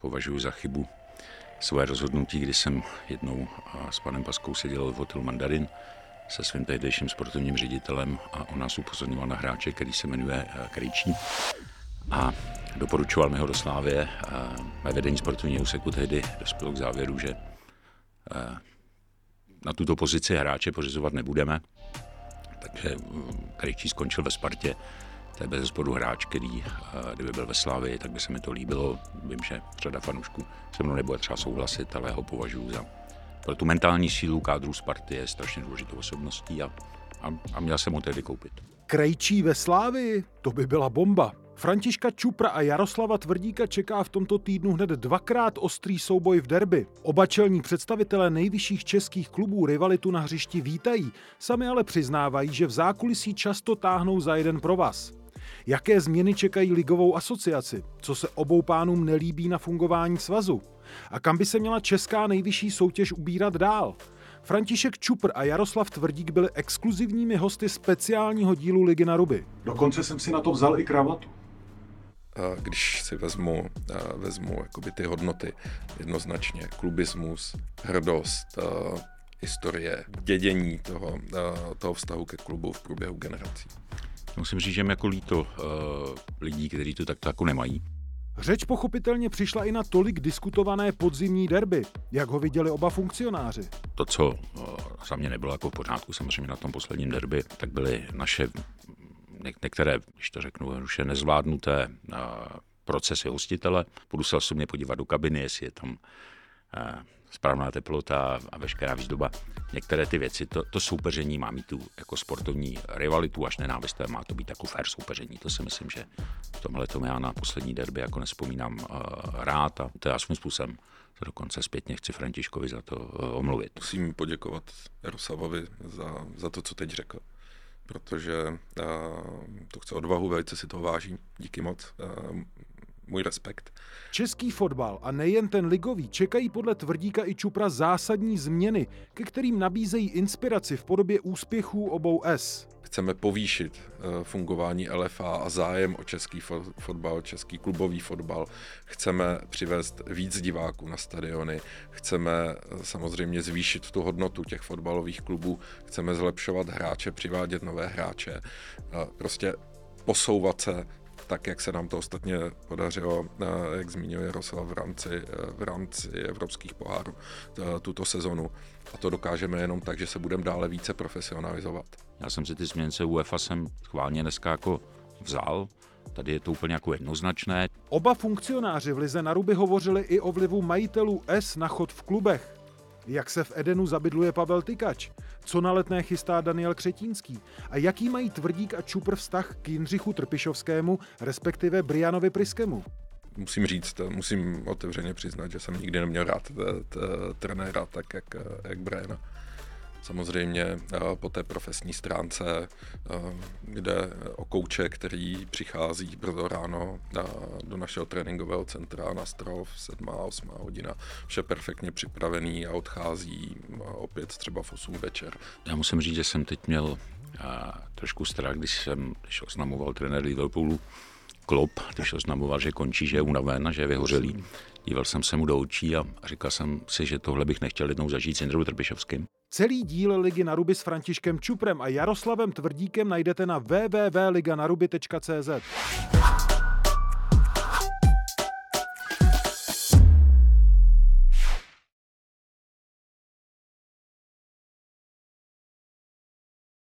považuji za chybu své rozhodnutí, kdy jsem jednou s panem Paskou seděl v hotelu Mandarin se svým tehdejším sportovním ředitelem a on nás upozorňoval na hráče, který se jmenuje Krejčí a doporučoval mi ho do Slávě. Mé vedení sportovního úseku tehdy dospělo k závěru, že na tuto pozici hráče pořizovat nebudeme, takže Krejčí skončil ve Spartě. To je bez spodu hráč, který, kdyby byl ve Slávii, tak by se mi to líbilo. Vím, že řada fanoušků se mnou nebude třeba souhlasit, ale ho považuji za pro tu mentální sílu kádru Sparty je strašně důležitou osobností a, a, a měl jsem ho tedy koupit. Krejčí ve Slávii? To by byla bomba. Františka Čupra a Jaroslava Tvrdíka čeká v tomto týdnu hned dvakrát ostrý souboj v derby. Oba čelní představitelé nejvyšších českých klubů rivalitu na hřišti vítají, sami ale přiznávají, že v zákulisí často táhnou za jeden pro vás. Jaké změny čekají ligovou asociaci? Co se obou pánům nelíbí na fungování svazu? A kam by se měla česká nejvyšší soutěž ubírat dál? František Čupr a Jaroslav Tvrdík byli exkluzivními hosty speciálního dílu Ligy na ruby. Dokonce jsem si na to vzal i kravatu. Když si vezmu, vezmu jakoby ty hodnoty jednoznačně, klubismus, hrdost, historie, dědění toho, toho vztahu ke klubu v průběhu generací. Musím říct, že mi jako líto uh, lidí, kteří to tak jako nemají. Řeč pochopitelně přišla i na tolik diskutované podzimní derby. Jak ho viděli oba funkcionáři? To, co uh, za mě nebylo jako v pořádku, samozřejmě na tom posledním derby, tak byly naše některé, když to řeknu, už nezvládnuté uh, procesy hostitele. Budu se osobně podívat do kabiny, jestli je tam správná teplota a veškerá výzdoba. Některé ty věci, to, to soupeření má mít tu jako sportovní rivalitu až nenávist, má to být jako fair soupeření. To si myslím, že v tomhle tomu já na poslední derby jako nespomínám uh, rád a to já svým způsobem se dokonce zpětně chci Františkovi za to uh, omluvit. Musím poděkovat Jaroslavovi za, za to, co teď řekl protože uh, to chce odvahu, velice si toho vážím, díky moc. Uh, můj respekt. Český fotbal a nejen ten ligový čekají podle Tvrdíka i Čupra zásadní změny, ke kterým nabízejí inspiraci v podobě úspěchů obou S. Chceme povýšit uh, fungování LFA a zájem o český fotbal, český klubový fotbal. Chceme přivést víc diváků na stadiony. Chceme uh, samozřejmě zvýšit tu hodnotu těch fotbalových klubů. Chceme zlepšovat hráče, přivádět nové hráče. Uh, prostě posouvat se tak jak se nám to ostatně podařilo, eh, jak zmínil Jaroslav v rámci, eh, v rámci evropských pohárů eh, tuto sezonu. A to dokážeme jenom tak, že se budeme dále více profesionalizovat. Já jsem si ty změnce UEFA jsem schválně dneska jako vzal, Tady je to úplně jako jednoznačné. Oba funkcionáři v Lize na Ruby hovořili i o vlivu majitelů S na chod v klubech. Jak se v Edenu zabydluje Pavel Tykač? Co na letné chystá Daniel Křetínský? A jaký mají Tvrdík a Čupr vztah k Jindřichu Trpišovskému, respektive Brianovi Priskemu? Musím říct, musím otevřeně přiznat, že jsem nikdy neměl rád trenéra tak, jak, jak Briana samozřejmě eh, po té profesní stránce, eh, kde o kouče, který přichází brzo ráno eh, do našeho tréninkového centra na Strov, 7. 8. hodina, vše perfektně připravený a odchází opět třeba v 8 večer. Já musím říct, že jsem teď měl trošku strach, když jsem když oznamoval trenér Liverpoolu, Klop, když oznamoval, že končí, že je unaven a že je vyhořelý. Díval jsem se mu do očí a říkal jsem si, že tohle bych nechtěl jednou zažít s Jindrou Trpišovským. Celý díl Ligy na ruby s Františkem Čuprem a Jaroslavem Tvrdíkem najdete na www.liganaruby.cz.